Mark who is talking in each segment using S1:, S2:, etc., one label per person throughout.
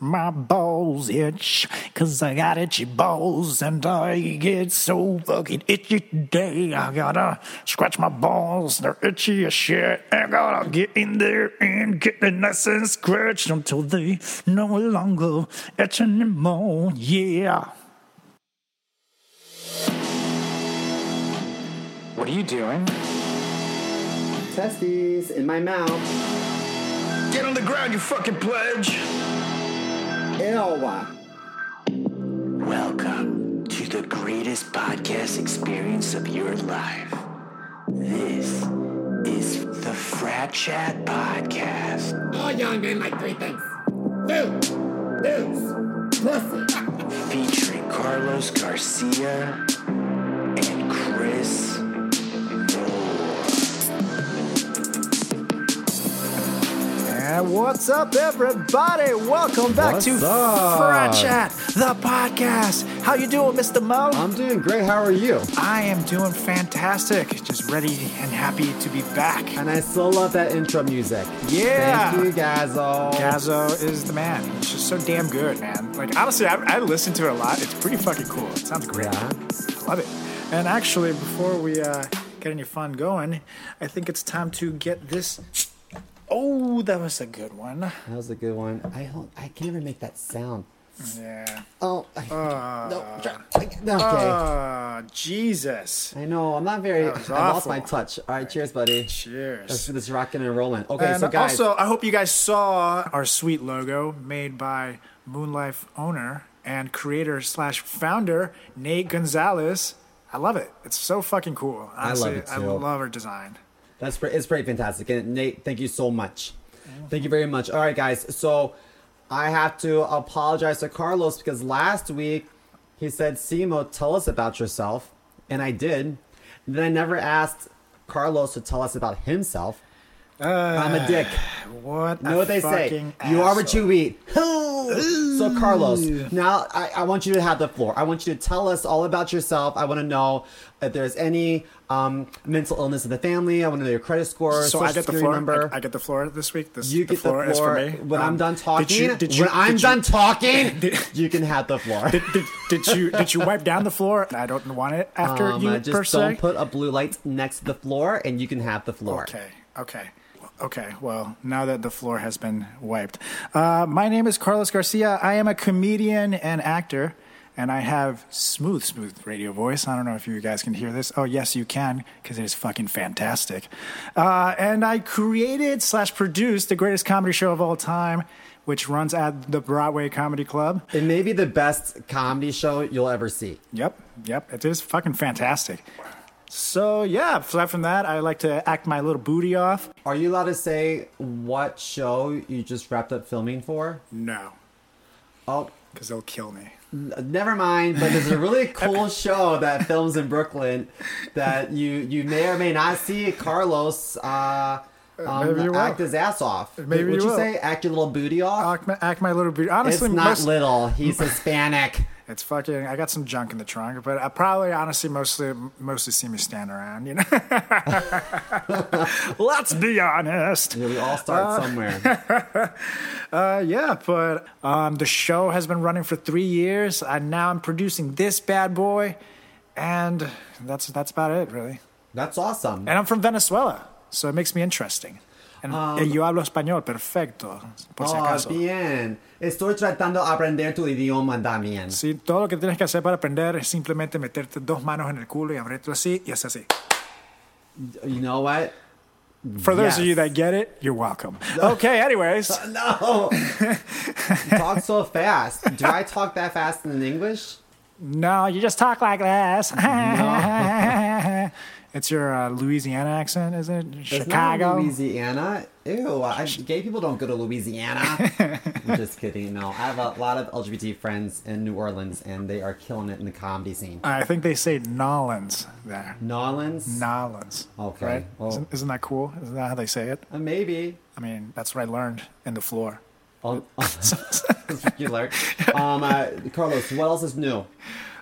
S1: my balls itch. Cause I got itchy balls and I get so fucking itchy today. I gotta scratch my balls, they're itchy as shit. I gotta get in there and get them nice and scratched until they no longer itch anymore. Yeah. What are you doing?
S2: Testes in my mouth.
S3: Get on the ground, you fucking pledge!
S2: Ew.
S4: Welcome to the greatest podcast experience of your life. This is the Frat Chat Podcast.
S5: All young men like three things. Food, booze, pussy.
S4: featuring Carlos Garcia And
S1: what's up, everybody? Welcome back
S2: What's
S1: to
S2: up?
S1: Frat Chat, the podcast. How you doing, Mr. Mo?
S2: I'm doing great. How are you?
S1: I am doing fantastic. Just ready and happy to be back.
S2: And I still love that intro music.
S1: Yeah.
S2: Thank you, Gazzo.
S1: Gazzo is the man. It's just so damn good, man. Like honestly, I, I listen to it a lot. It's pretty fucking cool. It sounds great.
S2: Yeah.
S1: Love it. And actually, before we uh, get any fun going, I think it's time to get this. Oh, that was a good one.
S2: That was a good one. I don't. I can't even make that sound.
S1: Yeah.
S2: Oh. I,
S1: Uh,
S2: no. try- Okay.
S1: Oh, Jesus.
S2: I know. I'm not very. I lost my touch. All right. Cheers, buddy. Let's
S1: Cheers.
S2: do this rocking and rolling. Okay.
S1: And
S2: so guys.
S1: also, I hope you guys saw our sweet logo made by Moonlife owner and creator slash founder Nate Gonzalez. I love it. It's so fucking cool. Honestly,
S2: it too.
S1: I love her design.
S2: That's pretty, it's pretty fantastic. And Nate, thank you so much. Thank you very much. All right, guys. So I have to apologize to Carlos because last week he said, Simo, tell us about yourself. And I did. Then I never asked Carlos to tell us about himself. I'm a dick.
S1: What?
S2: You know what they say?
S1: fucking
S2: You are what you eat. so, Carlos, now I, I want you to have the floor. I want you to tell us all about yourself. I want to know if there's any um, mental illness in the family. I want to know your credit score,
S1: So I get the floor.
S2: number.
S1: I, I get the floor this week. This
S2: you
S1: the
S2: get
S1: floor,
S2: the floor
S1: is for me.
S2: when I'm
S1: Um,
S2: done talking.
S1: Did you, did you,
S2: when I'm
S1: you-
S2: done talking,
S1: Did-
S2: you can have the floor.
S1: Did, did, you did you wipe down the floor? I don't want it after
S2: Um,
S1: you
S2: uh, just
S1: per
S2: don't
S1: se.
S2: put a blue light next to the floor, and you can have the floor.
S1: Okay, okay, okay. Well, now that the floor has been wiped, uh, my name is Carlos Garcia. I am a comedian and actor, and I have smooth, smooth radio voice. I don't know if you guys can hear this. Oh, yes, you can, because it is fucking fantastic. Uh, and I created slash produced the greatest comedy show of all time, which runs at the Broadway Comedy Club.
S2: It may be the best comedy show you'll ever see.
S1: Yep, yep. It is fucking fantastic. So yeah, aside from that, I like to act my little booty off.
S2: Are you allowed to say what show you just wrapped up filming for?
S1: No,
S2: Oh,
S1: because they'll kill me.
S2: never mind. But there's a really cool show that films in Brooklyn that you you may or may not see. Carlos uh, um,
S1: maybe you will.
S2: act his ass off.
S1: Maybe
S2: Would
S1: you
S2: you say act your little booty off?
S1: Act my, act my little booty. Honestly, it's
S2: not
S1: most,
S2: little. He's Hispanic.
S1: It's fucking. I got some junk in the trunk, but I probably, honestly, mostly, mostly see me stand around. You know. Let's be honest.
S2: Yeah, we all start somewhere.
S1: Uh, yeah, but um, the show has been running for three years, and now I'm producing this bad boy, and that's that's about it, really.
S2: That's awesome.
S1: And I'm from Venezuela, so it makes me interesting. Eh, yo hablo español perfecto, por si
S2: Oh,
S1: acaso.
S2: bien. Estoy tratando de aprender tu idioma también.
S1: Sí, todo lo que tienes que hacer para aprender es simplemente meterte dos manos en el culo y abrirlo así y hacer así.
S2: You know what?
S1: For those of
S2: Yes.
S1: you that get it, you're welcome. Okay, anyways.
S2: No. Talk so fast. Do I talk that fast in English?
S1: No, you just talk like this. It's your uh, Louisiana accent, is it?
S2: It's
S1: Chicago?
S2: not Louisiana. Ew, I, gay people don't go to Louisiana. I'm just kidding. No, I have a lot of LGBT friends in New Orleans, and they are killing it in the comedy scene.
S1: I think they say Nolans there.
S2: Nolans?
S1: Nolans.
S2: Okay,
S1: Right?
S2: well-
S1: isn't, isn't that cool? Isn't that how they say it?
S2: Uh, maybe.
S1: I mean, that's what I learned in the floor.
S2: Oh, you learn. Um, uh, Carlos, what else is new?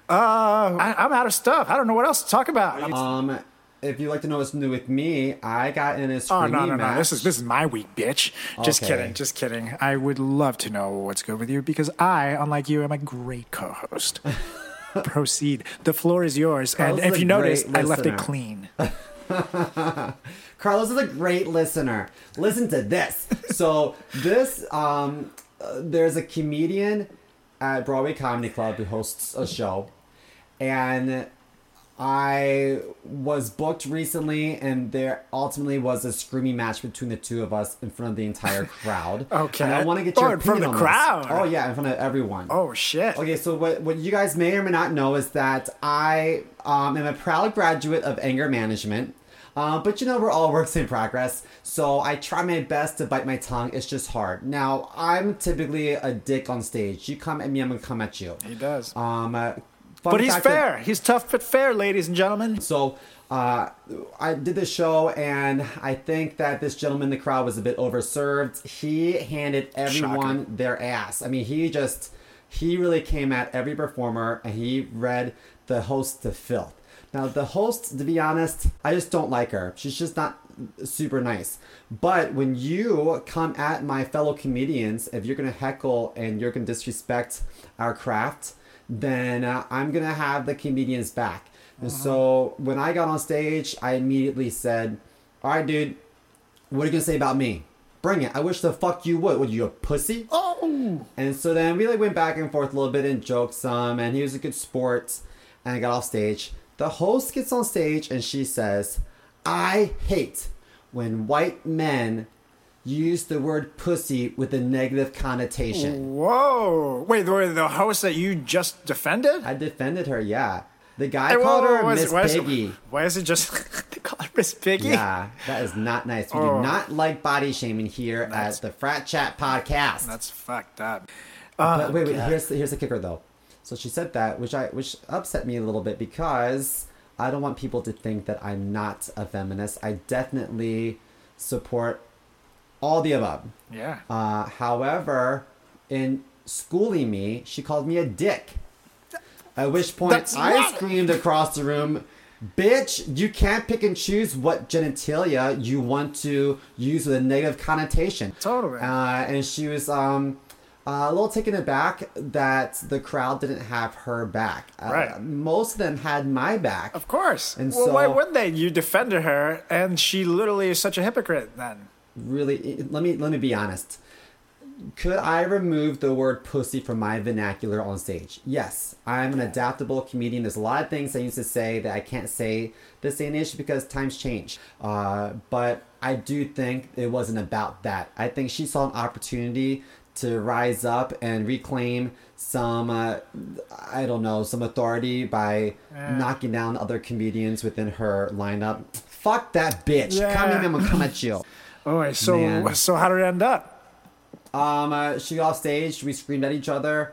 S1: Uh, I, I'm out of stuff. I don't know what else to talk about.
S2: Um, if you'd like to know what's new with me, I got in a
S1: Oh
S2: screaming
S1: no no no!
S2: match.
S1: This is this is my week, bitch. Just
S2: Okay.
S1: kidding, just kidding. I would love to know what's good with you because I, unlike you, am a great co-host. Proceed. The floor is yours,
S2: Carlos
S1: and
S2: is
S1: if you notice,
S2: great
S1: I left it clean.
S2: Carlos is a great listener. Listen to this. So this, um, uh, there's a comedian at Broadway Comedy Club who hosts a show, and I was booked recently, and there ultimately was a screaming match between the two of us in front of the entire crowd.
S1: Okay.
S2: and I want to get
S1: Oh,
S2: your
S1: in front of the
S2: on this.
S1: crowd.
S2: Oh yeah, in front of everyone.
S1: Oh shit!
S2: Okay, so what, what you guys may or may not know is that I um, am a proud graduate of anger management. Uh, but you know, we're all works in progress. So I try my best to bite my tongue. It's just hard. Now, I'm typically a dick on stage. You come at me, I'm going to come at you.
S1: He does.
S2: Um, uh,
S1: but he's
S2: fact that-
S1: fair. He's tough but fair, ladies and gentlemen.
S2: so uh, I did the show, and I think that this gentleman in the crowd was a bit overserved. He handed everyone
S1: Shocking.
S2: their ass. I mean, he just he really came at every performer, and he read the host to filth. Now, the host, to be honest, I just don't like her. She's just not super nice. But when you come at my fellow comedians, if you're gonna heckle and you're gonna disrespect our craft, then uh, I'm gonna have the comedians back. And so when I got on stage, I immediately said, "All right, dude, what are you gonna say about me? Bring it. I wish the fuck you would. What you a pussy?"
S1: Oh,
S2: And so then we like went back and forth a little bit and joked some, and he was a good sport. And I got off stage. The host gets on stage and she says, "I hate when white men use the word pussy with a negative connotation."
S1: whoa! Wait, the, the host that you just defended?
S2: I defended her. Yeah, the guy
S1: Hey,
S2: called
S1: whoa,
S2: her
S1: why is
S2: Miss
S1: it- why is it-
S2: Piggy.
S1: Why is it just they call her Miss Piggy?
S2: Yeah, that is not nice. We
S1: Oh.
S2: do not like body shaming here
S1: That's-
S2: at the Frat Chat podcast.
S1: That's fucked up.
S2: But uh, wait, wait.
S1: God.
S2: Here's the, here's the kicker though. So she said that, which I which upset me a little bit because I don't want people to think that I'm not a feminist. I definitely support all the above.
S1: Yeah.
S2: Uh, however, in schooling me, she called me a dick. At which point
S1: That's
S2: I
S1: not-
S2: screamed across the room, "Bitch, you can't pick and choose what genitalia you want to use with a negative connotation."
S1: Totally.
S2: Uh, and she was um, a little taken aback that the crowd didn't have her back. Uh,
S1: Right.
S2: Most of them had my back.
S1: Of course.
S2: And
S1: well, why
S2: so-
S1: wouldn't they? You defended her, and she literally is such a hypocrite. Then
S2: really let me let me be honest. Could i remove the word pussy from my vernacular on stage? Yes. I'm an adaptable comedian. There's a lot of things i used to say that i can't say this day and age because times change. Uh, but i do think it wasn't about that. I think she saw an opportunity to rise up and reclaim some uh, i don't know some authority by knocking down other comedians within her lineup. Fuck that bitch. Come
S1: Yeah.
S2: in i'm gonna come at you
S1: oh, so
S2: Man.
S1: so how did it end up?
S2: Um, uh, she got off stage. We screamed at each other,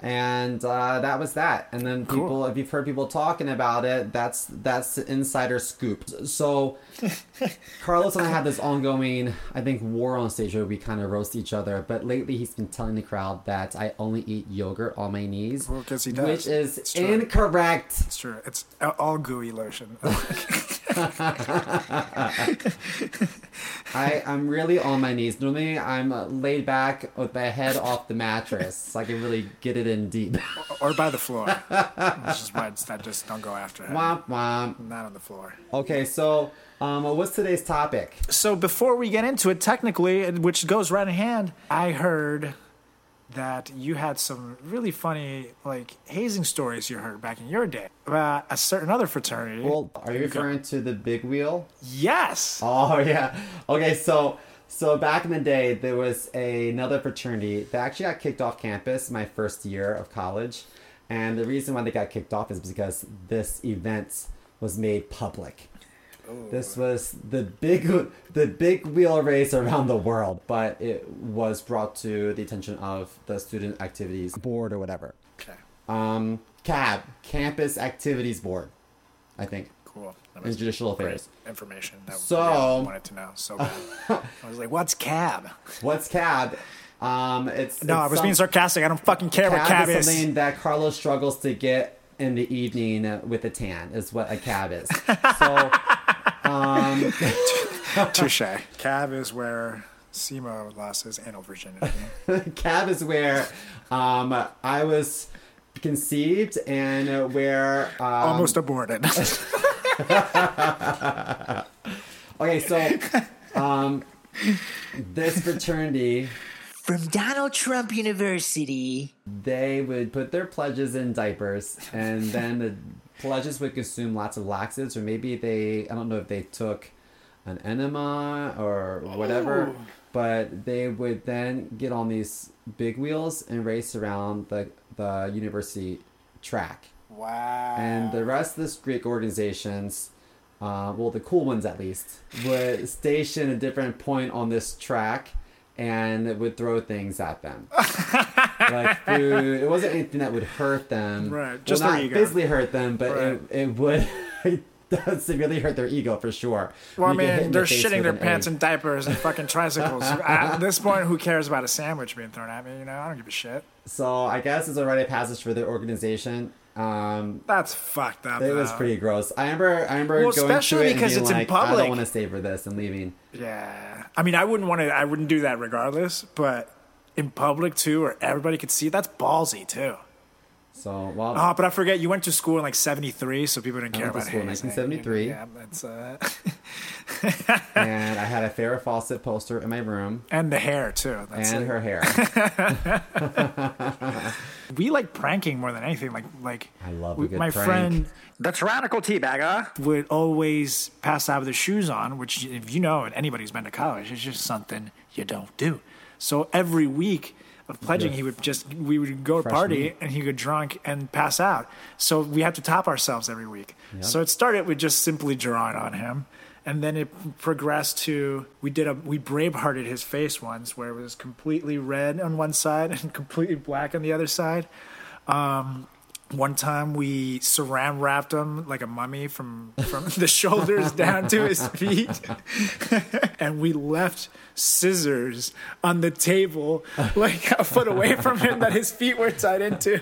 S2: and uh, that was that. And then people,
S1: Cool.
S2: if you've heard people talking about it, that's that's the insider scoop. So, Carlos and I had this ongoing, I think, war on stage where we kind of roast each other. But lately, he's been telling the crowd that I only eat yogurt on my knees,
S1: Well, 'cause he does.
S2: which is
S1: It's
S2: incorrect.
S1: It's true. It's all gooey lotion.
S2: I, I'm really on my knees. Normally, I'm uh, laid back with my head off the mattress, so I can really get it in deep.
S1: or by the floor. Which is why it's not just don't go after him.
S2: womp womp.
S1: Not on the floor.
S2: Okay, so um, what's today's topic?
S1: So before we get into it, technically, which goes right in hand, I heard that you had some really funny like hazing stories you heard back in your day about a certain other fraternity.
S2: Well, are you referring to the big wheel?
S1: yes.
S2: Oh yeah. Okay, so so back in the day, there was a, another fraternity that actually got kicked off campus my first year of college, and the reason why they got kicked off is because this event was made public. This was the big the big wheel race around the world, but it was brought to the attention of the student activities board or whatever.
S1: Okay.
S2: Um, CAB, Campus Activities Board, I think.
S1: Cool. That was
S2: judicial affairs.
S1: information. That
S2: So-
S1: yeah, I wanted to know so bad. I was like, "What's cab?"
S2: What's CAB? Um, it's
S1: No, I was
S2: some-
S1: being sarcastic. I don't fucking care what
S2: cab
S1: cab
S2: is
S1: is.
S2: something that Carlos struggles to get in the evening with a tan is what a cab is. So Um,
S1: Touche. Cab is where Simo lost his anal virginity.
S2: Cab is where um, I was conceived and uh, where um,
S1: Almost aborted.
S2: okay so um, this fraternity
S4: From Donald Trump University.
S2: they would put their pledges in diapers and then the pledges would consume lots of laxatives or maybe they i don't know if they took an enema or whatever but they would then get on these big wheels and race around the, the university track
S1: wow.
S2: and the rest of the Greek organizations, uh, well, the cool ones at least, would station a different point on this track and would throw things at them. like food. It wasn't anything that would hurt them.
S1: Right,
S2: Well,
S1: just their
S2: not
S1: ego.
S2: physically hurt them, but
S1: Right.
S2: it, it would. It does severely hurt their ego for sure.
S1: Well, I mean, they're
S2: face
S1: shitting their
S2: an
S1: pants in diapers and fucking tricycles. At this point, who cares about a sandwich being thrown at me? You know, I don't give a shit.
S2: So I guess it's a rite of passage for the organization. Um,
S1: That's fucked up.
S2: it was pretty gross. I remember, I remember
S1: Well,
S2: going to
S1: especially
S2: it and
S1: because it's in
S2: like, I don't want to savor this and leaving.
S1: Yeah. I mean, I wouldn't want to. I wouldn't do that regardless. But in public too, where everybody could see, that's ballsy too.
S2: So, well,
S1: Oh, but I forget you went to school in like '73, so people didn't
S2: I
S1: care
S2: went to
S1: about
S2: school in
S1: hazing.
S2: 1973.
S1: Yeah, that's uh,
S2: and I had a Farrah Fawcett poster in my room
S1: and the hair too. That's
S2: and
S1: it.
S2: her hair.
S1: We like pranking more than anything. Like like
S2: I love a
S1: we-
S2: good
S1: my
S2: prank.
S1: friend, the tyrannical teabagger, would always pass out with his shoes on. Which, if you know, and anybody who's been to college, it's just something you don't do. So every week of pledging, he would just we would go to
S2: Freshman.
S1: party and he would drunk and pass out. So we had to top ourselves every week. So it started with just simply drawing on him. And then it progressed to we did a we bravehearted his face once where it was completely red on one side and completely black on the other side. Um, one time we saran wrapped him like a mummy from from the shoulders down to his feet, and we left scissors on the table like a foot away from him that his feet were tied into.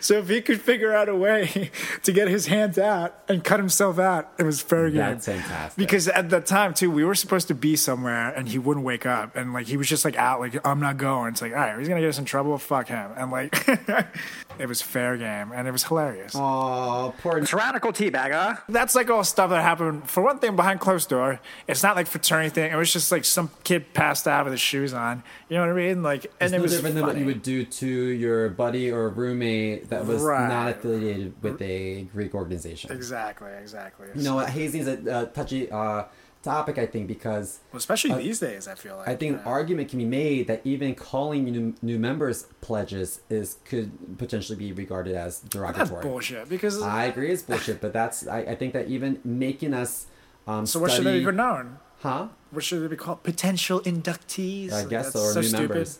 S1: So if he could figure out a way to get his hands out and cut himself out, it was fair game.
S2: That's fantastic.
S1: Because at the time too, we were supposed to be somewhere and he wouldn't wake up and like he was just like out like I'm not going. It's like all right, he's gonna get us in trouble. Fuck him. And like it was fair game and it was hilarious.
S2: Oh, poor.
S1: Tyrannical teabagger. That's like all stuff that happened. For one thing, behind closed door, it's not like fraternity thing. It was just like some kid passed out with his shoes on. You know what I mean? Like, and
S2: It's
S1: it
S2: no
S1: was
S2: different than what you would do to your buddy or roommate that was
S1: Right.
S2: not affiliated with a Greek organization.
S1: Exactly, exactly.
S2: You know, what, hazing is a uh, touchy uh, topic, I think, because
S1: Well, especially these days, I feel like.
S2: I think an argument can be made that even calling new, new members pledges is could potentially be regarded as derogatory.
S1: that's bullshit because.
S2: I agree, it's bullshit, but that's I, I think that even making us um,
S1: so what should they
S2: study-
S1: be known?
S2: Huh?
S1: What should they be called? Potential inductees.
S2: I guess
S1: That's
S2: so, or
S1: so
S2: new
S1: stupid.
S2: members.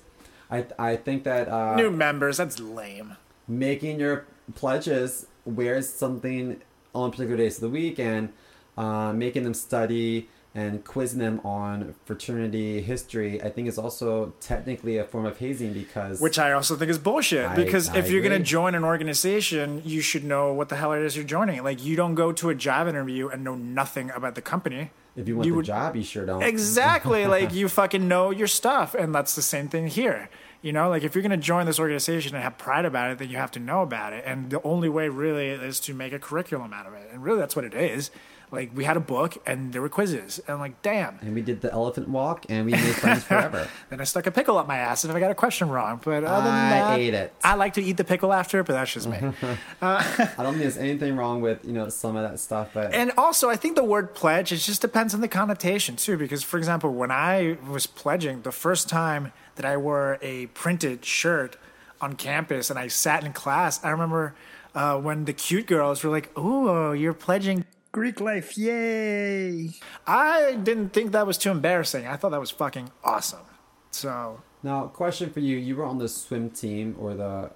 S2: I I think that uh,
S1: New members. That's lame.
S2: making your pledges wears something on particular days of the week and uh, making them study and quizzing them on fraternity history, I think is also technically a form of hazing because
S1: Which I also think is bullshit.
S2: I-
S1: because
S2: I
S1: if you're going to join an organization, you should know what the hell it is you're joining. Like, you don't go to a job interview and know nothing about the company.
S2: if you want the
S1: would-
S2: job, you sure don't.
S1: Exactly. like, you fucking know your stuff. And that's the same thing here. You know, like, if you're going to join this organization and have pride about it, then you have to know about it. And the only way, really, is to make a curriculum out of it. And really, that's what it is. Like, we had a book and there were quizzes. And, like, damn.
S2: And we did the elephant walk, and we made friends forever.
S1: Then I stuck a pickle up my ass if I got a question wrong. But other than
S2: I
S1: that,
S2: ate it.
S1: I like to eat the pickle after, but that's just me.
S2: I don't think there's anything wrong with you know some of that stuff, but
S1: and also, I think the word pledge, it just depends on the connotation too. Because, for example, when I was pledging, the first time that I wore a printed shirt on campus and I sat in class, I remember uh, when the cute girls were like, "Oh, you're pledging." Greek life, yay! I didn't think that was too embarrassing. I thought that was fucking awesome. So
S2: now question for you: You were on the swim team or the, uh,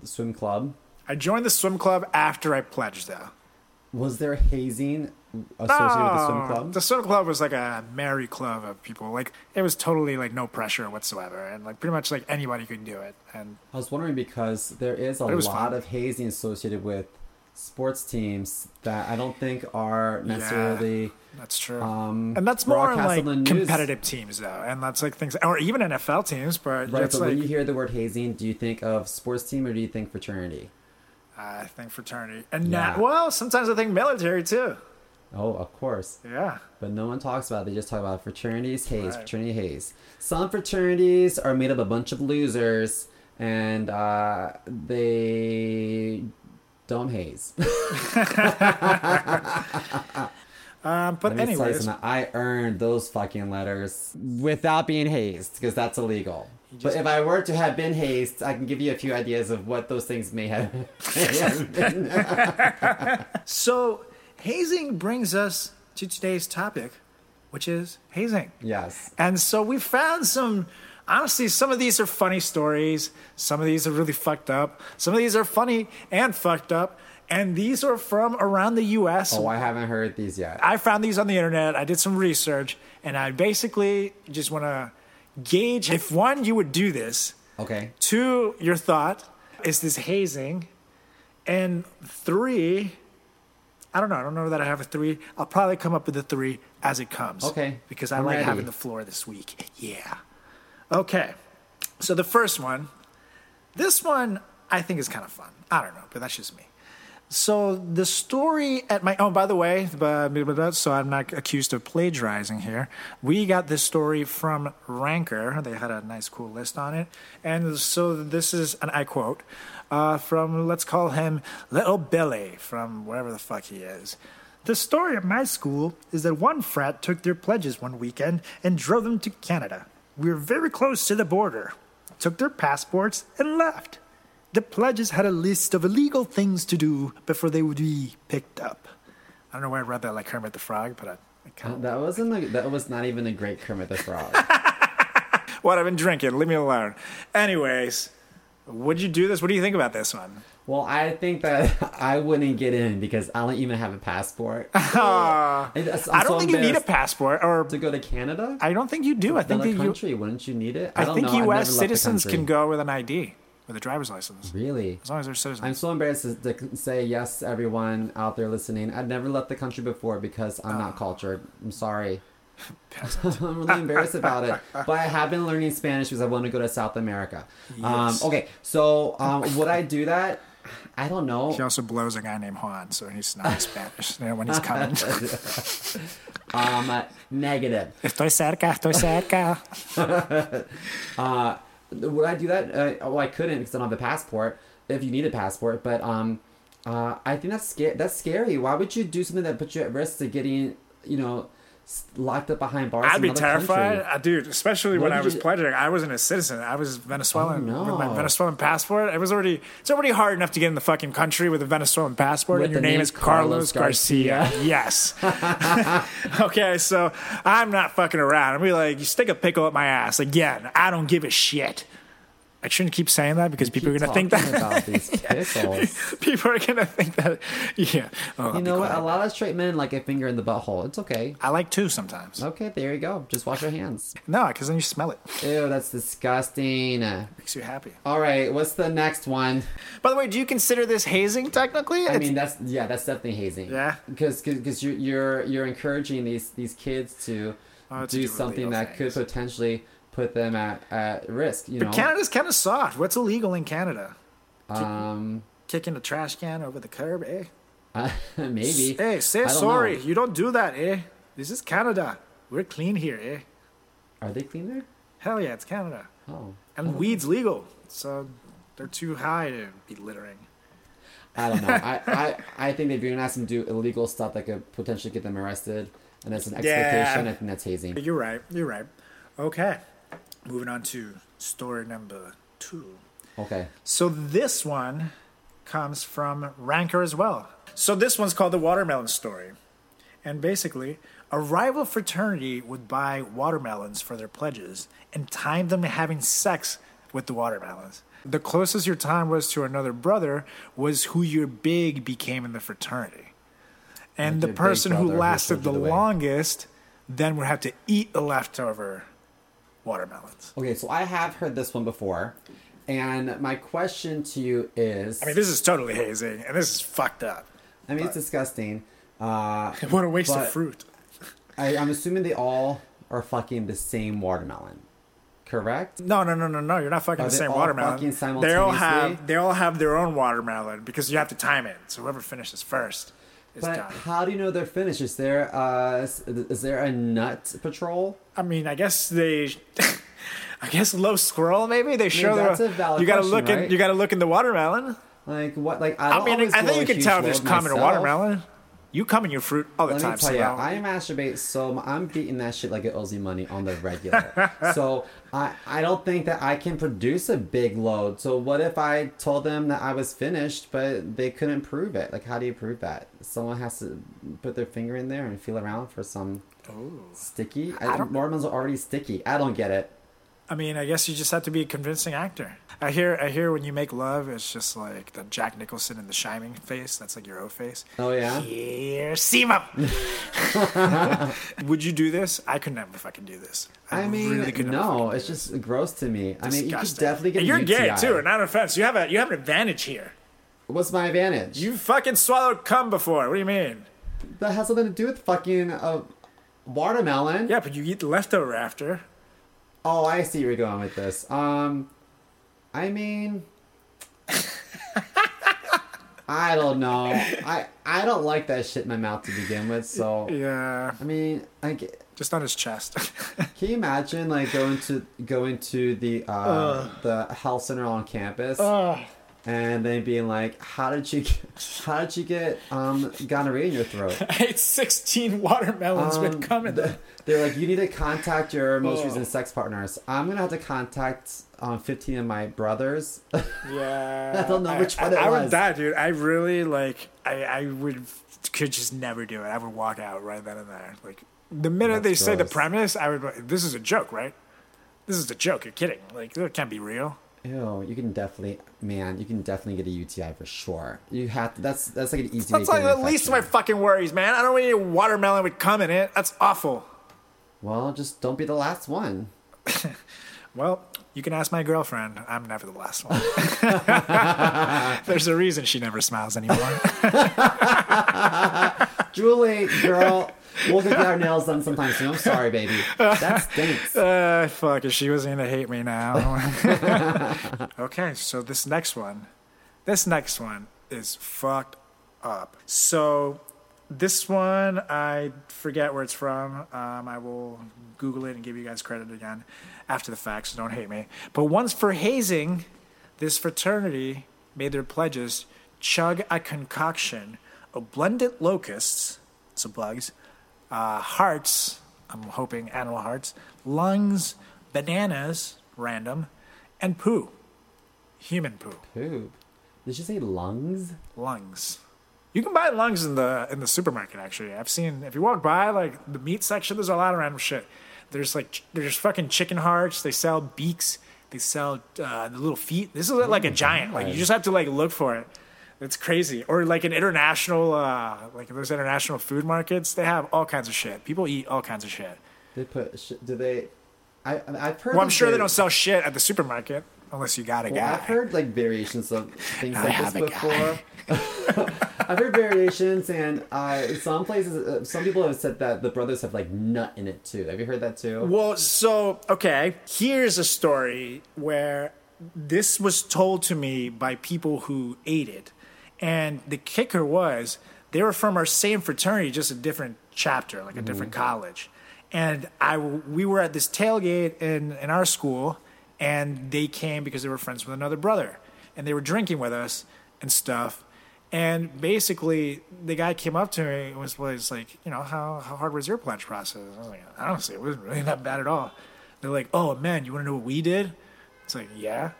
S2: the swim club.
S1: I joined the swim club after I pledged, though.
S2: Was there hazing associated with the swim club?
S1: The swim club was like a merry club of people. Like it was totally like no pressure whatsoever, and like pretty much like anybody could do it. And
S2: I was wondering because there is a lot
S1: fun.
S2: of hazing associated with sports teams that I don't think are necessarily.
S1: That's true.
S2: Um,
S1: and that's more on like
S2: on the news.
S1: competitive teams though, and that's like things, or even NFL teams. But
S2: Right, but
S1: like
S2: when you hear the word hazing, do you think of sports team or do you think fraternity?
S1: I think fraternity, and
S2: Yeah.
S1: now, well, sometimes I think military too.
S2: Oh, of course.
S1: Yeah,
S2: But no one talks about it. They just talk about fraternities, haze,
S1: Right.
S2: fraternity, haze. Some fraternities are made up of a bunch of losers and uh, they don't haze.
S1: um, but
S2: Let me tell you
S1: anyways,
S2: something. I earned those fucking letters without being hazed because that's illegal. But if I were to have been hazed, I can give you a few ideas of what those things may have, may have been.
S1: so hazing brings us to today's topic, which is hazing.
S2: yes.
S1: And so we found some. Honestly, some of these are funny stories. Some of these are really fucked up. Some of these are funny and fucked up. And these are from around the U.S.
S2: Oh, I haven't heard these yet.
S1: I found these on the internet. I did some research, and I basically just want to gauge if one, you would do this.
S2: Okay.
S1: Two, your thought is this hazing, and three, I don't know. I don't know that I have a three. I'll probably come up with a three as it comes.
S2: Okay,
S1: Because I
S2: I'm
S1: like
S2: ready.
S1: having the floor this week. Yeah. Okay. So the first one, this one I think is kind of fun. I don't know, but that's just me. So the story at my oh by the way, so I'm not accused of plagiarizing here. We got this story from Ranker. They had a nice cool list on it, and so this is and I quote uh, from let's call him Little Billy from wherever the fuck he is. The story at my school is that one frat took their pledges one weekend and drove them to Canada. We were very close to the border, took their passports, and left. The pledges had a list of illegal things to do before they would be picked up. I don't know why I read that like Kermit the Frog, but I, I kind of.
S2: That wasn't a, that was not even a great Kermit the Frog.
S1: What I've been drinking, leave me alone. Anyways, would you do this? What do you think about this one?
S2: Well, I think that I wouldn't get in because I don't even have a passport.
S1: Uh,
S2: I
S1: I don't think you need a passport, or
S2: to go to Canada.
S1: I don't think you do. I think
S2: Another
S1: that you,
S2: country, wouldn't you need it?
S1: I,
S2: don't
S1: think
S2: know.
S1: U.S.
S2: the
S1: citizens can go with an ID, with a driver's license,
S2: Really?
S1: as long as they're citizens.
S2: I'm so embarrassed to, say yes, everyone out there listening. I've never left the country before because I'm
S1: Ah.
S2: not cultured. I'm sorry. I'm really embarrassed about it. But I have been learning Spanish because I want to go to South America.
S1: Yes.
S2: Um, okay, so um, would I do that? I don't know.
S1: He also blows a guy named Juan, so he's not Spanish when he's coming.
S2: Um, uh, negative.
S1: estoy cerca, estoy cerca.
S2: Uh, would I do that? Uh, oh, I couldn't because I don't have a passport. If you need a passport, but um, uh, I think that's scary. That's scary. Why would you do something that puts you at risk to getting, you know, locked up behind bars?
S1: I'd be terrified, uh, dude. Especially when I was
S2: you-
S1: pledging. I wasn't a citizen. I was Venezuelan
S2: Oh,
S1: with my. Venezuelan passport. It was already. It's already hard enough to get in the fucking country with a Venezuelan passport,
S2: With
S1: and your name
S2: name
S1: is Carlos
S2: Carlos
S1: Garcia.
S2: Garcia.
S1: yes. okay, so I'm not fucking around. I'll be like, you stick a pickle up my ass again. I don't give a shit. I shouldn't keep saying that because people are gonna think that.
S2: about these pickles.
S1: people are gonna think that. Yeah. Oh,
S2: You know what? A lot of straight men like a finger in the butthole. It's okay.
S1: I like two sometimes.
S2: Okay, there you go. Just wash your hands.
S1: No, because then you smell it.
S2: Ew, that's disgusting.
S1: Makes you happy.
S2: All right, what's the next one?
S1: By the way, do you consider this hazing technically?
S2: I
S1: It's-
S2: mean, that's yeah, that's definitely hazing.
S1: Yeah?
S2: because because you're you're you're encouraging these these kids to
S1: Oh,
S2: do
S1: do
S2: something that
S1: things.
S2: could potentially put them at, at risk. You know,
S1: But Canada's kind of soft. What's illegal in Canada?
S2: um,
S1: Kicking a trash can over the curb, eh?
S2: maybe.
S1: Hey, say sorry.
S2: know.
S1: You don't do that, eh? This is Canada. We're clean here, eh?
S2: Are they clean there?
S1: Hell yeah, it's Canada.
S2: Oh,
S1: And weed's legal, so they're too high to be littering.
S2: I don't know. I, I I think if you're gonna ask them to do illegal stuff that could potentially get them arrested, and that's an expectation, I think that's hazing.
S1: You're right. You're right. Okay. Moving on to story number two.
S2: Okay.
S1: So this one comes from Ranker as well. So this one's called the watermelon story. And basically, a rival fraternity would buy watermelons for their pledges and time them to having sex with the watermelons. The closest your time was to another brother was who your big became in the fraternity. And
S2: Like
S1: the person who lasted the
S2: the
S1: longest then would have to eat the leftover watermelons.
S2: Okay, so I have heard this one before, And my question to you is
S1: I mean, this is totally hazing, and this is fucked up.
S2: I mean, it's disgusting. Uh,
S1: What a waste of fruit.
S2: I, I'm assuming they all are fucking the same watermelon, correct?
S1: No, no, no, no, no. You're not fucking
S2: Are
S1: the same watermelon. they all have they all have their own watermelon because you have to time it. So whoever finishes first
S2: But
S1: done.
S2: how do you know they're finished? Is there uh, is- there a nut patrol?
S1: I mean, I guess they. I guess low squirrel maybe they show
S2: that's
S1: the.
S2: a valid
S1: you gotta
S2: question,
S1: look
S2: right?
S1: in. You gotta look in the watermelon.
S2: Like what? Like I,
S1: I
S2: don't
S1: mean, I think you can tell there's
S2: load
S1: cum
S2: myself.
S1: watermelon. You come in your fruit all the
S2: Let
S1: time.
S2: me tell
S1: so
S2: you. I masturbate so I'm beating that shit like it owes me money on the regular. so I I don't think that I can produce a big load. So what if I told them that I was finished, but they couldn't prove it? Like how do you prove that? Someone has to put their finger in there and feel around for some sticky. I,
S1: don't-
S2: watermelons are already sticky. I don't get it.
S1: I mean, I guess you just have to be a convincing actor. I hear, I hear when you make love, it's just like the Jack Nicholson in the Shining face. That's like your O face.
S2: Oh yeah.
S1: Here, Simo. Would you do this? I could never fucking do this.
S2: I mean,
S1: really could never fucking
S2: no, it's just gross to me. I mean, you could definitely get.
S1: And you're
S2: a
S1: gay too. Not an offense. You have a you have an advantage here.
S2: What's my advantage?
S1: You fucking swallowed cum before. What do you mean?
S2: that has something to do with fucking uh, watermelon.
S1: Yeah, but you eat the leftover after.
S2: Oh, I see where you're going with this. Um, I mean, I don't know. I I don't like that shit in my mouth to begin with. So
S1: Yeah,
S2: I mean, I get,
S1: just on his chest.
S2: can you imagine like going to going to the uh, the health center on campus and then being like, how did you get, how did you get um gonorrhea in your throat?
S1: I ate 16 watermelons
S2: Um,
S1: with cum in them.
S2: They're like, you need to contact your most
S1: Oh.
S2: recent sex partners. I'm gonna have to contact um, 15 of my brothers.
S1: Yeah,
S2: I don't know which one it
S1: I, I would die, dude. I really like. I I would could just never do it. I would walk out right then and there. Like the minute
S2: That's
S1: they say the premise, I would. This is a joke, right? This is a joke. You're kidding. Like that can't be real.
S2: Ew, you can definitely, man, you can definitely get a UTI for sure. You have to. That's that's like an easy.
S1: That's like the least of my fucking worries, man. I don't want to eat a watermelon with cum in it. That's awful.
S2: Well, just don't be the last one.
S1: Well, you can ask my girlfriend. I'm never the last one. There's a reason she never smiles anymore.
S2: Julie, girl, we'll get our nails done sometime soon. I'm sorry, baby. That stinks.
S1: Uh, fuck, if she was gonna hate me now. okay, so this next one, this next one is fucked up. So this one, I forget where it's from. Um, I will Google it and give you guys credit again after the fact, so don't hate me. But once for hazing, this fraternity made their pledges chug a concoction of blended locusts, so bugs, uh, hearts, I'm hoping animal hearts, lungs, bananas, random, and poo, human poo,
S2: Poop. Did you say lungs?
S1: lungs. You can buy lungs in the in the supermarket. Actually, I've seen if you walk by like the meat section, there's a lot of random shit. There's like ch- there's fucking chicken hearts. They sell beaks. They sell uh, the little feet. This is like a giant. Like you just have to like look for it. It's crazy. Or like an international, uh, like those international food markets, they have all kinds of shit. People eat all kinds of shit.
S2: They put. Do they? I I've heard.
S1: Well, I'm sure they
S2: var-
S1: don't sell shit at the supermarket unless you got a
S2: Well,
S1: guy.
S2: I've heard like variations of things
S1: I
S2: like this before. I've heard variations, and uh, some places, uh, some people have said that the brothers have like nut in it too. Have you heard that too?
S1: Well, so okay, here's a story where this was told to me by people who ate it, and the kicker was they were from our same fraternity, just a different chapter, like a mm-hmm. different college, and I we were at this tailgate in in our school, and they came because they were friends with another brother, and they were drinking with us and stuff. And basically, the guy came up to me and was, was like, you know, how, how hard was your pledge process? I was like, honestly, it wasn't really that bad at all. They're like, oh man, you want to know what we did? It's like, yeah.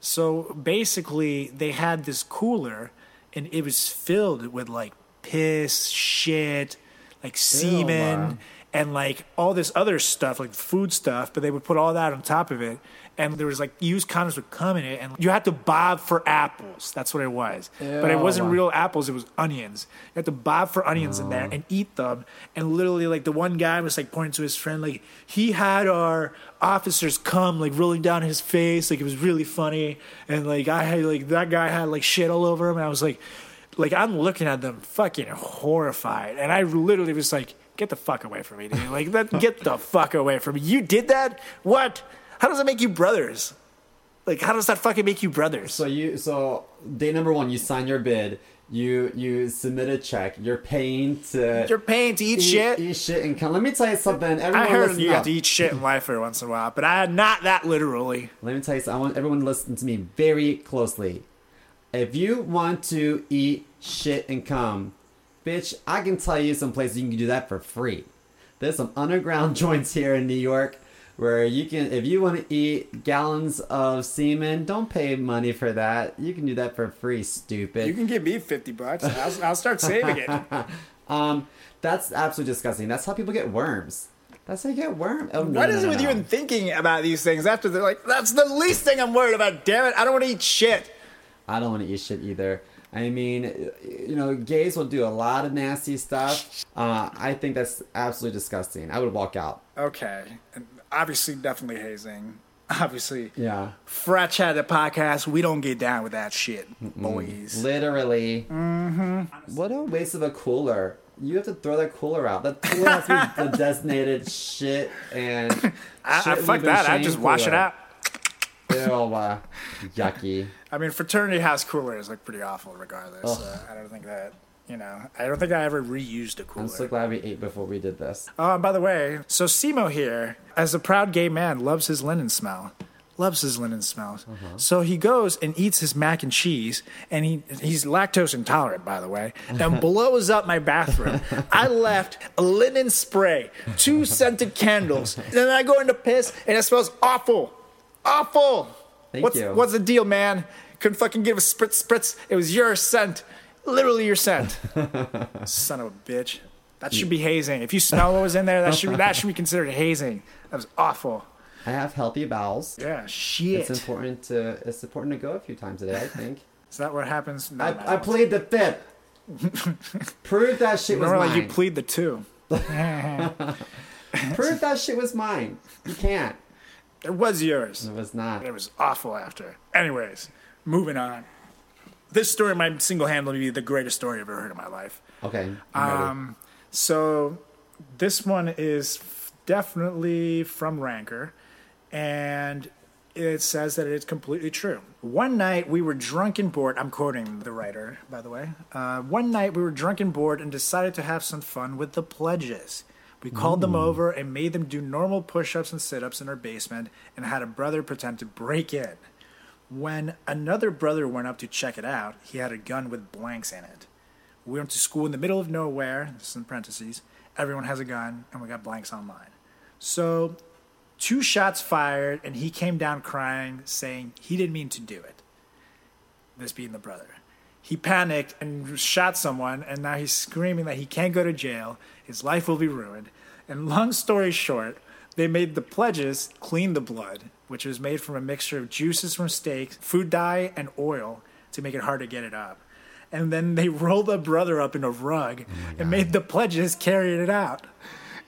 S1: So basically, they had this cooler, and it was filled with like piss, shit, like semen,
S2: wow.
S1: and like all this other stuff, like food stuff. But they would put all that on top of it, and there was like used condoms would come in it, and you had to bob for apples. That's what it was, but it wasn't real apples; it was onions. You had to bob for onions in there and eat them. And literally, like the one guy was like pointing to his friend, like he had our officers come like rolling down his face, like it was really funny. And like I had like that guy had like shit all over him, and I was like, like I'm looking at them fucking horrified, and I literally was like, get the fuck away from me, dude. Like that, get the fuck away from me. You did that? What? How does that make you brothers? Like how does that fucking make you brothers?
S2: So you so day number one, you sign your bid. You you submit a check. You're paying to
S1: You're paying to eat,
S2: eat,
S1: shit.
S2: eat shit and come. Let me tell you something. Everyone
S1: I heard you
S2: up.
S1: have to eat shit in life every once in a while, but I not that literally.
S2: Let me tell you something. I want everyone to listen to me very closely. If you want to eat shit and come, bitch, I can tell you some places you can do that for free. There's some underground joints here in New York where you can, if you want to eat gallons of semen, don't pay money for that. You can do that for free, stupid.
S1: You can give me fifty bucks. I'll, I'll start saving it.
S2: Um, that's absolutely disgusting. That's how people get worms. That's how you get worm. Oh, no,
S1: What
S2: no,
S1: is
S2: no,
S1: it with you and thinking about these things after they're like, that's the least thing I'm worried about, damn it. I don't want to eat shit.
S2: I don't want to eat shit either. I mean, you know, gays will do a lot of nasty stuff. Uh, I think that's absolutely disgusting. I would walk out.
S1: Okay. Obviously, definitely hazing. Obviously.
S2: Yeah.
S1: Frat Chat the podcast, we don't get down with that shit, boys.
S2: Literally. Mm-hmm. What a waste of a cooler. You have to throw that cooler out. That cooler has to be the designated shit and.
S1: I, I fuck that. I just wash it out.
S2: Ew, uh, yucky.
S1: I mean, fraternity house coolers look pretty awful regardless. Uh, I don't think that, you know, I don't think I ever reused a cooler.
S2: I'm so glad we ate before we did this.
S1: Oh, and by the way, so Simo here, as a proud gay man, loves his linen smell. Loves his linen smells. Uh-huh. So he goes and eats his mac and cheese, and he he's lactose intolerant, by the way, and blows up my bathroom. I left a linen spray, two scented candles, and then I go into piss, and it smells awful, awful.
S2: Thank
S1: what's,
S2: you.
S1: What's the deal, man? Couldn't fucking give a spritz spritz. It was your scent, literally your scent. Son of a bitch. That should be hazing. If you smell what was in there, that should be, that should be considered hazing. That was awful.
S2: I have healthy bowels.
S1: Yeah, shit.
S2: It's important to it's important to go a few times a day. I think.
S1: Is that what happens? No, no,
S2: I, I plead the fifth. Prove that shit was mine.
S1: like you plead the two.
S2: Prove that shit was mine. You can't.
S1: It was yours.
S2: It was not.
S1: It was awful after. Anyways, moving on. This story might single-handedly be the greatest story I've ever heard in my life.
S2: Okay.
S1: Um, so this one is definitely from Ranker, and it says that it's completely true. One night we were drunk and bored. I'm quoting the writer, by the way. Uh, one night we were drunk and bored and decided to have some fun with the pledges. We called them over and made them do normal push ups and sit ups in our basement and had a brother pretend to break in. When another brother went up to check it out, he had a gun with blanks in it. We went to school in the middle of nowhere. This is in parentheses. Everyone has a gun, and we got blanks online. So, two shots fired, and he came down crying, saying he didn't mean to do it. This being the brother. He panicked and shot someone, and now he's screaming that he can't go to jail. His life will be ruined. And long story short, they made the pledges clean the blood, which was made from a mixture of juices from steaks, food dye, and oil to make it hard to get it up. And then they rolled the brother up in a rug oh and made the pledges carry it out.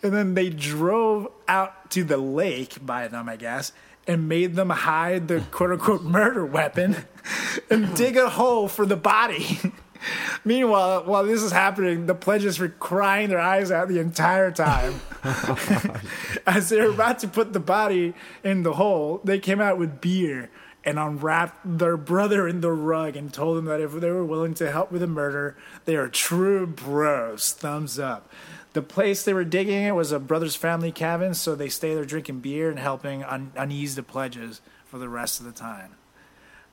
S1: And then they drove out to the lake by them, I guess, and made them hide the quote unquote murder weapon and dig a hole for the body. Meanwhile, while this is happening, the pledges were crying their eyes out the entire time. As they were about to put the body in the hole, they came out with beer and unwrapped their brother in the rug and told him that if they were willing to help with the murder, they are true bros. Thumbs up. The place they were digging it was a brother's family cabin, so they stay there drinking beer and helping un- unease the pledges for the rest of the time.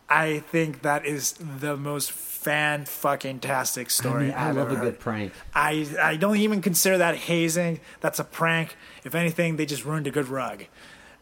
S1: I think that is the most fan fucking tastic
S2: I,
S1: story
S2: mean, I love a
S1: heard.
S2: good prank.
S1: I I don't even consider that hazing. That's a prank. If anything, they just ruined a good rug.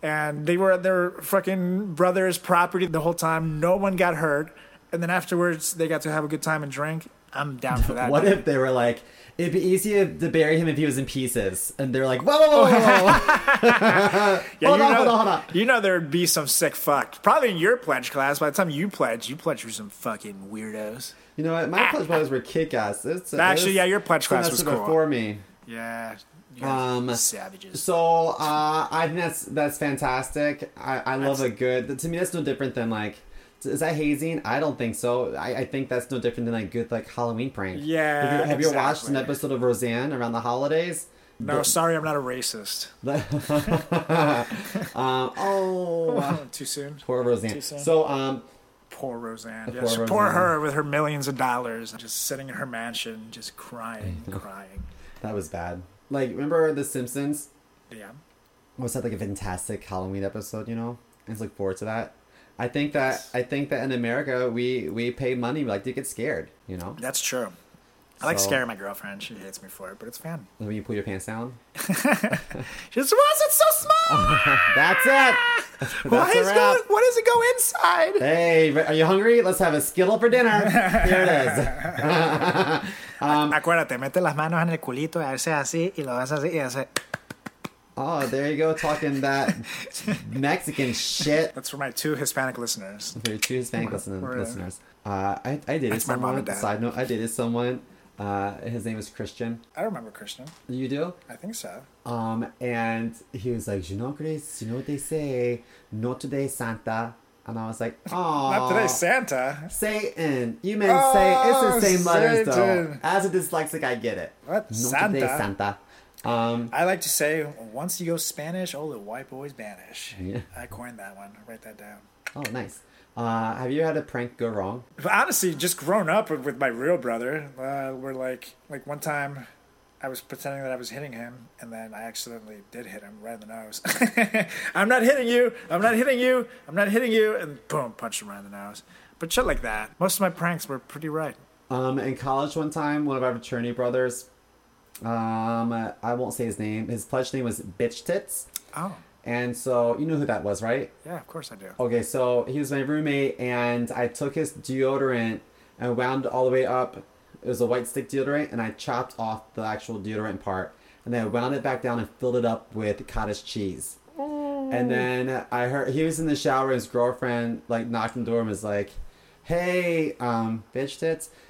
S1: And they were at their fucking brother's property the whole time. No one got hurt. And then afterwards, they got to have a good time and drink. I'm down for that.
S2: What if they were like, it'd be easier to bury him if he was in pieces, and they're like, whoa, whoa, whoa, whoa, whoa.
S1: Yeah,
S2: hold
S1: you
S2: on,
S1: know,
S2: hold on, hold on.
S1: You know there'd be some sick fuck. Probably in your pledge class. By the time you pledge, you pledge for some fucking weirdos.
S2: You know what? My pledge brothers were kick-ass. It's,
S1: Actually, yeah, your pledge class was cool.
S2: before me.
S1: Yeah.
S2: Um,
S1: savages.
S2: So uh, I think that's that's fantastic. I, I love
S1: That's-
S2: a good. To me, that's no different than like. Is that hazing? I don't think so. I, I think that's no different than a good like Halloween prank.
S1: Yeah,
S2: Have you, have you watched an episode of Roseanne around the holidays?
S1: no, sorry, I'm not a racist.
S2: um, oh,
S1: Too soon.
S2: poor Roseanne.
S1: Too soon.
S2: So um,
S1: Poor Roseanne.
S2: Poor
S1: Yes, poor her with her millions of dollars, just sitting in her mansion, just crying, crying.
S2: that was bad. Like, remember The Simpsons?
S1: Yeah.
S2: was that like a fantastic Halloween episode, you know? I just look forward to that. I think that I think that in America we we pay money like to get scared, you know?
S1: That's true. I like
S2: So-
S1: scaring my girlfriend. She hates me for it, but it's fun.
S2: When you pull your pants down.
S1: She just, is it so small?
S2: That's it.
S1: why
S2: That's
S1: is going, what does it go inside?
S2: Hey, are you hungry? Let's have a Skittle for dinner. Here it is.
S1: Um, Acuérdate, mete las manos en el culito, hace así, y lo haces así, y hace...
S2: Oh, there you go, talking that Mexican shit.
S1: That's for my two Hispanic listeners.
S2: For your two Hispanic listen- listeners. Uh, I, I dated
S1: That's my mom
S2: someone.
S1: and dad.
S2: Side note, I dated someone. Uh, his name is Christian.
S1: I remember Christian.
S2: You do?
S1: I think so.
S2: Um, and he was like, you know, Grace, you know what they say, not today, Santa. And I was like, oh,
S1: Not today, Santa.
S2: Satan. You meant
S1: Oh,
S2: say it's the same letters though.
S1: Satan.
S2: As a dyslexic, I get it.
S1: What?
S2: Not today,
S1: Santa?
S2: Um,
S1: I like to say, once you go Spanish, all the white boys banish.
S2: Yeah.
S1: I coined that one. Write that down.
S2: oh, nice. Uh, have you had a prank go wrong?
S1: Honestly, just grown up with, with my real brother, uh, we're like, like one time, I was pretending that I was hitting him, and then I accidentally did hit him right in the nose. I'm not hitting you. I'm not hitting you. I'm not hitting you, and boom, punched him right in the nose. But shit like that. Most of my pranks were pretty right.
S2: Um, in college one time, one of our fraternity brothers, um, I won't say his name. His pledge name was Bitch Tits.
S1: Oh,
S2: And so, you know who that was, right?
S1: yeah, of course I do.
S2: Okay, so he was my roommate, and I took his deodorant and wound all the way up. It was a white stick deodorant, and I chopped off the actual deodorant part, and then I wound it back down and filled it up with cottage cheese. And then I heard he was in the shower. His girlfriend like knocked on the door and was like, "Hey, um, bitch tits,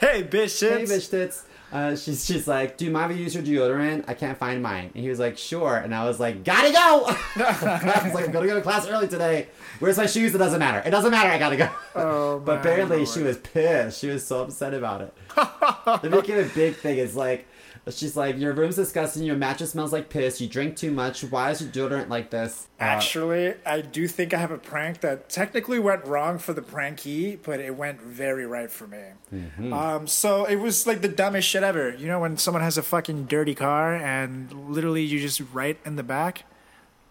S1: Hey, bitch,
S2: tits.
S1: hey,
S2: bitch tits." Uh, she's she's like, "Do you mind if I use your deodorant? I can't find mine." And he was like, "Sure." And I was like, "Gotta go." I was like, "I'm gonna go to class early today. Where's my shoes? It doesn't matter. It doesn't matter. I gotta go."
S1: Oh,
S2: but apparently
S1: lord.
S2: she was pissed. She was so upset about it. they make it a big thing. It's like. She's like, your room's disgusting. Your mattress smells like piss. You drink too much. Why is your deodorant like this? Uh,
S1: Actually, I do think I have a prank that technically went wrong for the pranky, but it went very right for me.
S2: Mm-hmm.
S1: Um, so it was like the dumbest shit ever. You know, when someone has a fucking dirty car and literally you just write in the back.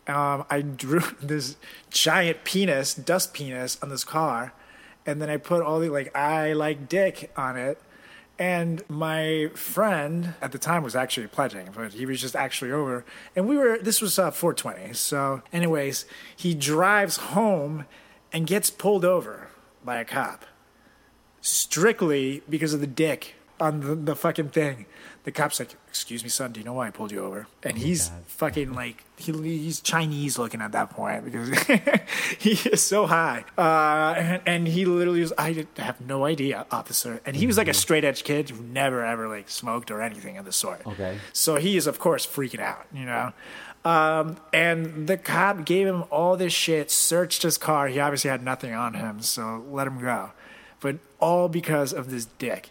S1: Um, I drew this giant penis, dust penis, on this car, and then I put all the like "I like dick" on it. And my friend at the time was actually pledging, but he was just actually over. And we were, this was uh, 420. So, anyways, he drives home and gets pulled over by a cop strictly because of the dick on the, the fucking thing. The cop's like, "Excuse me, son. Do you know why I pulled you over?" And he's fucking like, he, he's Chinese looking at that point because he is so high. Uh, and, and he literally was, "I have no idea, officer." And he was like a straight edge kid who never ever like smoked or anything of the sort.
S2: Okay.
S1: So he is, of course, freaking out, you know. Um, and the cop gave him all this shit, searched his car. He obviously had nothing on him, so let him go. But all because of this dick.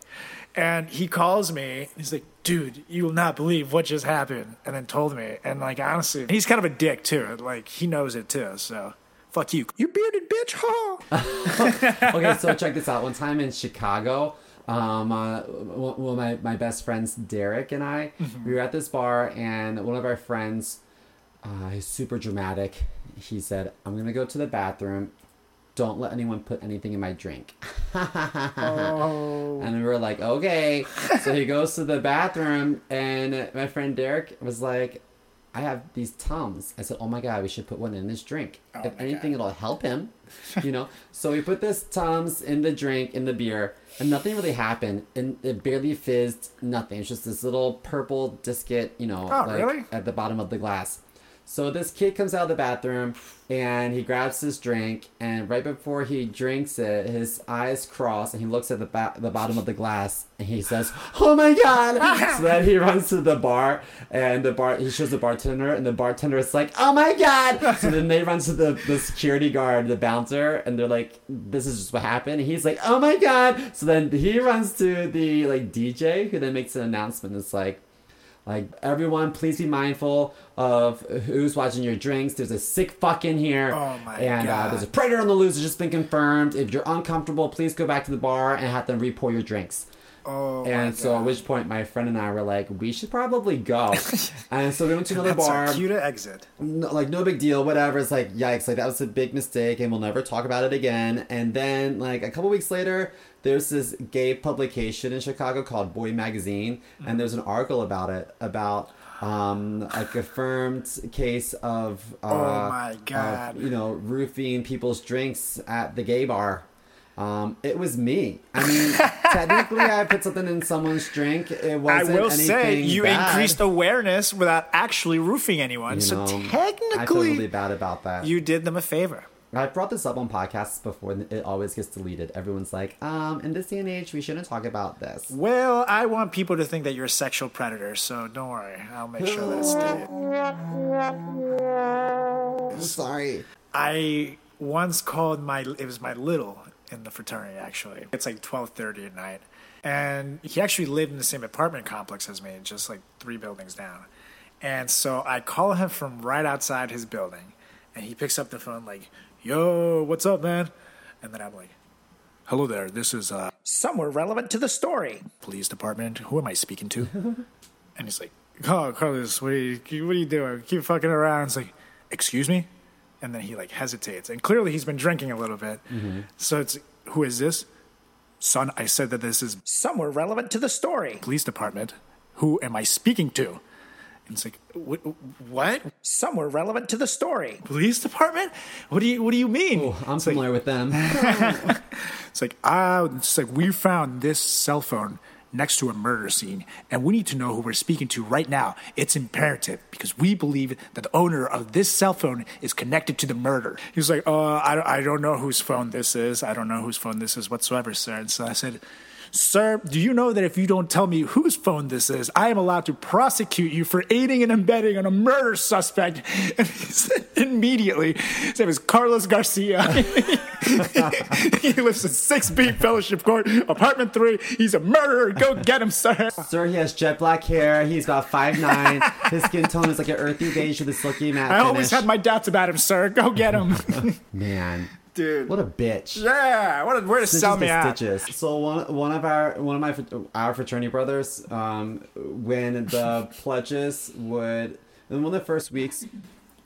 S1: And he calls me. He's like, dude, you will not believe what just happened. And then told me. And like, honestly, he's kind of a dick too. Like, he knows it too. So fuck you. You bearded bitch, huh?
S2: okay, so check this out. One time in Chicago, um, uh, one one of my, my best friends, Derek, and I, we were at this bar, and one of our friends, uh, he's super dramatic. He said, I'm going to go to the bathroom. Don't let anyone put anything in my drink. oh. And we were like, okay. So he goes to the bathroom, and my friend Derek was like, I have these Tums. I said, oh my God, we should put one in this drink. Oh if
S1: my
S2: anything, it'll help him, you know? so we put this Tums in the drink, in the beer, and nothing really happened. And it barely fizzed, nothing. It's just this little purple disket, you know,
S1: Oh,
S2: like
S1: really?
S2: at the bottom of the glass. So this kid comes out of the bathroom and he grabs his drink and right before he drinks it, his eyes cross and he looks at the ba- the bottom of the glass and he says, "Oh my god!" so then he runs to the bar and the bar he shows the bartender and the bartender is like, "Oh my god!" So then they run to the the security guard, the bouncer, and they're like, "This is just what happened." And he's like, "Oh my god!" So then he runs to the like DJ who then makes an announcement. It's like. Like everyone, please be mindful of who's watching your drinks. There's a sick fuck in here,
S1: Oh my
S2: and Uh, there's a predator on the loose. It's just been confirmed. If you're uncomfortable, please go back to the bar and have them re-pour your drinks.
S1: Oh, my
S2: and so, at which point, my friend and I were like, we should probably go. and so we went to another
S1: That's
S2: bar.
S1: cue to exit.
S2: No, like no big deal, whatever. It's like yikes, like that was a big mistake, and we'll never talk about it again. And then like a couple weeks later, there's this gay publication in Chicago called Boi Magazine, and there's an article about it about um, a confirmed case of uh,
S1: Oh my
S2: of,
S1: God.
S2: you know roofing people's drinks at the gay bar. Um, it was me. I mean, technically, I put something in someone's drink. It
S1: I
S2: wasn't
S1: will say you
S2: bad.
S1: increased awareness without actually roofing anyone.
S2: You
S1: so
S2: know, I feel
S1: technically,
S2: really bad about that.
S1: you did them a favor.
S2: I've brought this up on podcasts before, and it always gets deleted. Everyone's like, um, in this day and age, we shouldn't talk about this.
S1: Well, I want people to think that you're a sexual predator, so don't worry. I'll make sure that's stated.
S2: Sorry.
S1: I once called my it was my little in the fraternity actually. It's like twelve thirty at night, and he actually lived in the same apartment complex as me, just like three buildings down. And so I call him from right outside his building, and he picks up the phone like, "Yo, what's up, man?" And then I'm like, "Hello there. This is uh,
S3: Somewhere relevant to the story.
S1: police department. Who am I speaking to?" and he's like, "Oh, Carlos, what are you, what are you doing? Keep fucking around." It's like, "Excuse me," and then he like hesitates, and clearly he's been drinking a little bit. So it's, "Who is this?" Son, I said that this is
S3: Somewhere relevant to the story.
S1: police department. Who am I speaking to? And it's like, what? what?
S3: Somewhere relevant to the story.
S1: Police department? What do you What do you mean?
S2: Oh, I'm
S1: it's like,
S2: familiar with them.
S1: It's like ah, it's like we found this cell phone next to a murder scene, and we need to know who we're speaking to right now. It's imperative because we believe that the owner of this cell phone is connected to the murder. He was like, uh, I, I don't know whose phone this is. I don't know whose phone this is whatsoever, sir. And so I said. Sir, do you know that if you don't tell me whose phone this is, I am allowed to prosecute you for aiding and abetting on a murder suspect? And he said immediately, his name is Carlos Garcia. he lives in 6B Fellowship Court, apartment three. He's a murderer. Go get him, sir.
S2: Sir, he has jet black hair. He's about five nine. His skin tone is like an earthy beige with a silky matte
S1: I
S2: finish.
S1: always had my doubts about him, sir. Go get him.
S2: Man,
S1: Dude.
S2: what a bitch.
S1: Yeah, what a, where to sell
S2: Stitches
S1: me
S2: to
S1: out.
S2: stitches. So one one of our one of my our fraternity brothers, um, when the pledges would in one of the first weeks,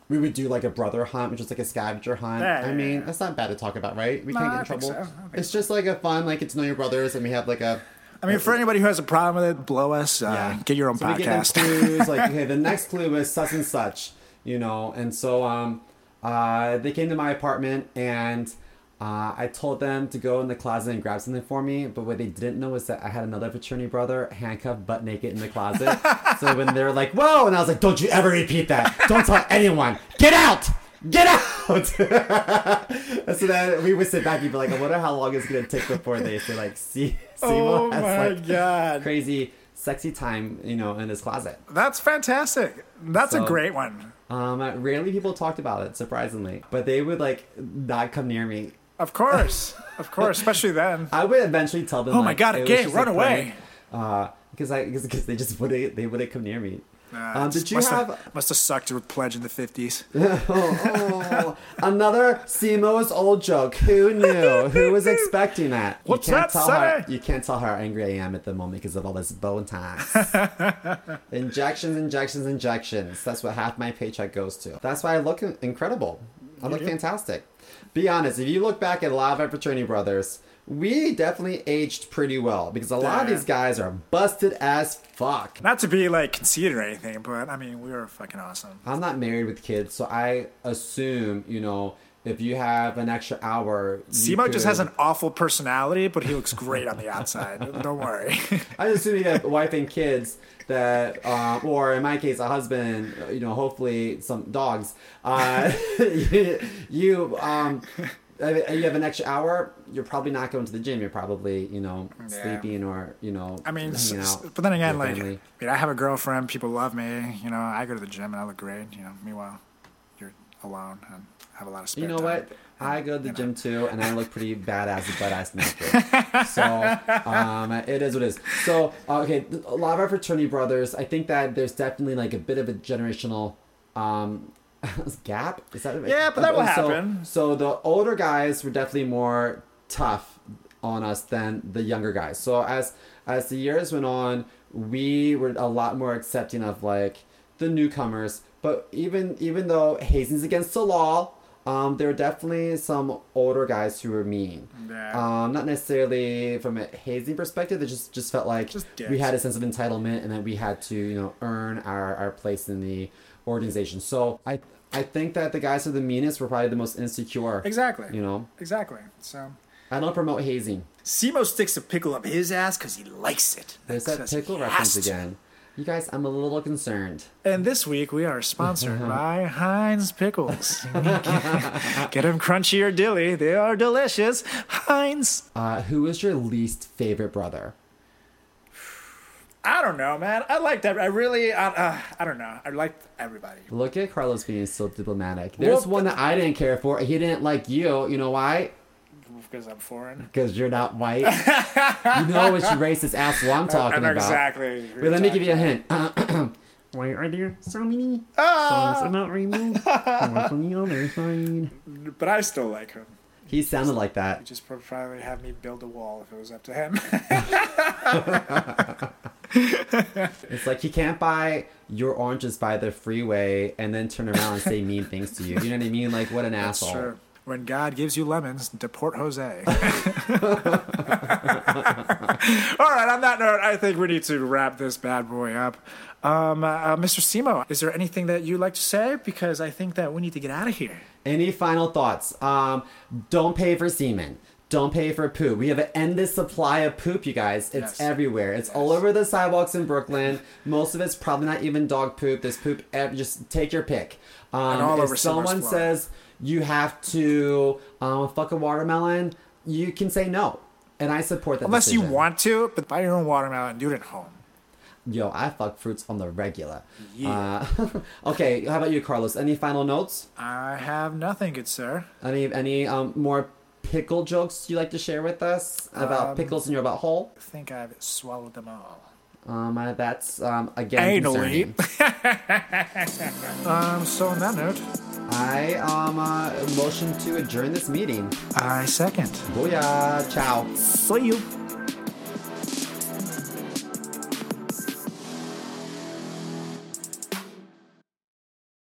S2: we would do like a brother hunt, which is like a scavenger hunt.
S1: Yeah,
S2: I
S1: yeah,
S2: mean,
S1: yeah.
S2: that's not bad to talk about, right? We
S1: No,
S2: can't get in trouble.
S1: so.
S2: It's just like a fun, like get to know your brothers, and we have like a
S1: I mean, for anybody who has a problem with it, blow us. Uh, Get your own
S2: so we give them
S1: podcast.
S2: clues like, okay, the next clue is such and such, you know. And so um, uh, they came to my apartment and uh, I told them to go in the closet and grab something for me. But what they didn't know was that I had another fraternity brother handcuffed, butt naked in the closet. so when they were like, "Whoa," and I was like, "Don't you ever repeat that! Don't tell anyone! Get out!" Get out! and so then we would sit back and be like, I wonder how long it's gonna take before they say like, see,
S1: oh
S2: Simo has
S1: my
S2: like
S1: god,
S2: crazy sexy time, you know, in his closet.
S1: that's fantastic. That's a great one.
S2: Um, rarely people talked about it, surprisingly, but they would like not come near me.
S1: Of course, of course, especially then.
S2: I would eventually tell them.
S1: Oh my
S2: like,
S1: God, a gay, run away.
S2: prank, Uh, because I because they just wouldn't they wouldn't come near me. Um, did you
S1: must
S2: have
S1: must have sucked to pledge in the fifties.
S2: oh, another Simo's old joke? Who knew? Who was expecting that?
S1: What's
S2: you can't
S1: that,
S2: tell how,
S1: Sonny?
S2: You can't tell how angry I am at the moment because of all this bone Botox. injections, injections, injections. That's what half my paycheck goes to. That's why I look incredible. I look fantastic. Be honest. If you look back at a lot of our fraternity brothers, we definitely aged pretty well because a lot of these guys are busted as fuck.
S1: Not to be like conceited or anything, but I mean, we were fucking awesome.
S2: I'm not married with kids, so I assume, you know, if you have an extra hour,
S1: Simo just has an awful personality, but he looks great on the outside. Don't worry.
S2: I assume you have a wife and kids that, uh, or in my case, a husband. You know, hopefully some dogs. Uh, you, you, um, you have an extra hour. You're probably not going to the gym. You're probably, you know,
S1: Yeah.
S2: sleeping or you know.
S1: I mean, s- s- but then again, like,
S2: family.
S1: I mean, I have a girlfriend. People love me. You know, I go to the gym and I look great. You know, meanwhile, you're alone and have a lot of spare
S2: You know
S1: time.
S2: what? I go to the
S1: know.
S2: gym too, and I look pretty badass, butt ass naked. so um, it is what it is. So uh, okay, a lot of our fraternity brothers. I think that there's definitely like a bit of a generational um, gap. Is that?
S1: Yeah, but that will
S2: so,
S1: happen.
S2: So the older guys were definitely more tough on us than the younger guys. So as as the years went on, we were a lot more accepting of like the newcomers. But even even though hazing's against the law, um, there were definitely some older guys who were mean.
S1: Yeah.
S2: Um, not necessarily from a hazing perspective. It just just felt like
S1: Just
S2: we had a sense of entitlement and that we had to you know earn our, our place in the organization. So I I think that the guys who are the meanest were probably the most insecure.
S1: Exactly.
S2: You know,
S1: Exactly. So
S2: I don't promote hazing.
S1: Simo sticks a pickle up his ass because he likes it.
S2: There's that pickle reference
S1: to.
S2: again. You guys, I'm a little concerned.
S1: And this week we are sponsored by Heinz Pickles. Get them crunchy or dilly. They are delicious. Heinz.
S2: Uh, who is your least favorite brother?
S1: I don't know, man. I like that. I really, I, uh, I don't know. I like everybody.
S2: Look at Carlos being so diplomatic. There's
S1: Well,
S2: one that I didn't care for. He didn't like you. You know why?
S1: Because I'm foreign.
S2: Because you're not white. you know which racist asshole I'm talking
S1: I know
S2: about.
S1: exactly.
S2: Wait, let me give you a hint.
S6: Why are there so many
S1: Ah!
S6: songs about rainbow? The other side?
S1: But I still like him.
S2: he sounded like that.
S1: He just would probably have me build a wall if it was up to him.
S2: It's like he can't buy your oranges by the freeway and then turn around and say mean things to you. You know what I mean? Like what an asshole.
S1: Sure. When God gives you lemons, deport Jose. All right, on that note, I think we need to wrap this bad boy up. Um, uh, Mr. Simo, is there anything that you'd like to say? Because I think that we need to get out of here.
S2: Any final thoughts? Um, don't pay for semen. Don't pay for poop. We have an endless supply of poop, you guys. It's
S1: Yes.
S2: everywhere. It's all over the sidewalks in Brooklyn. Most of it's probably not even dog poop. There's poop. Ev- just take your pick. Um,
S1: And all
S2: if someone says you have to um, fuck a watermelon, you can say no, and I support that.
S1: Unless you want to, but buy your own watermelon and do it at home.
S2: Yo, I fuck fruits on the regular. Uh, okay, how about you, Carlos? Any final notes?
S1: I have nothing, good sir.
S2: Any any um more pickle jokes you like to share with us about
S1: Um,
S2: pickles in your butthole?
S1: I think I've swallowed them all.
S2: Um, uh, that's um again
S1: Anally. Um, so on that note,
S2: I um uh, motion to adjourn this meeting.
S1: I second.
S2: Booyah! Ciao.
S1: See you.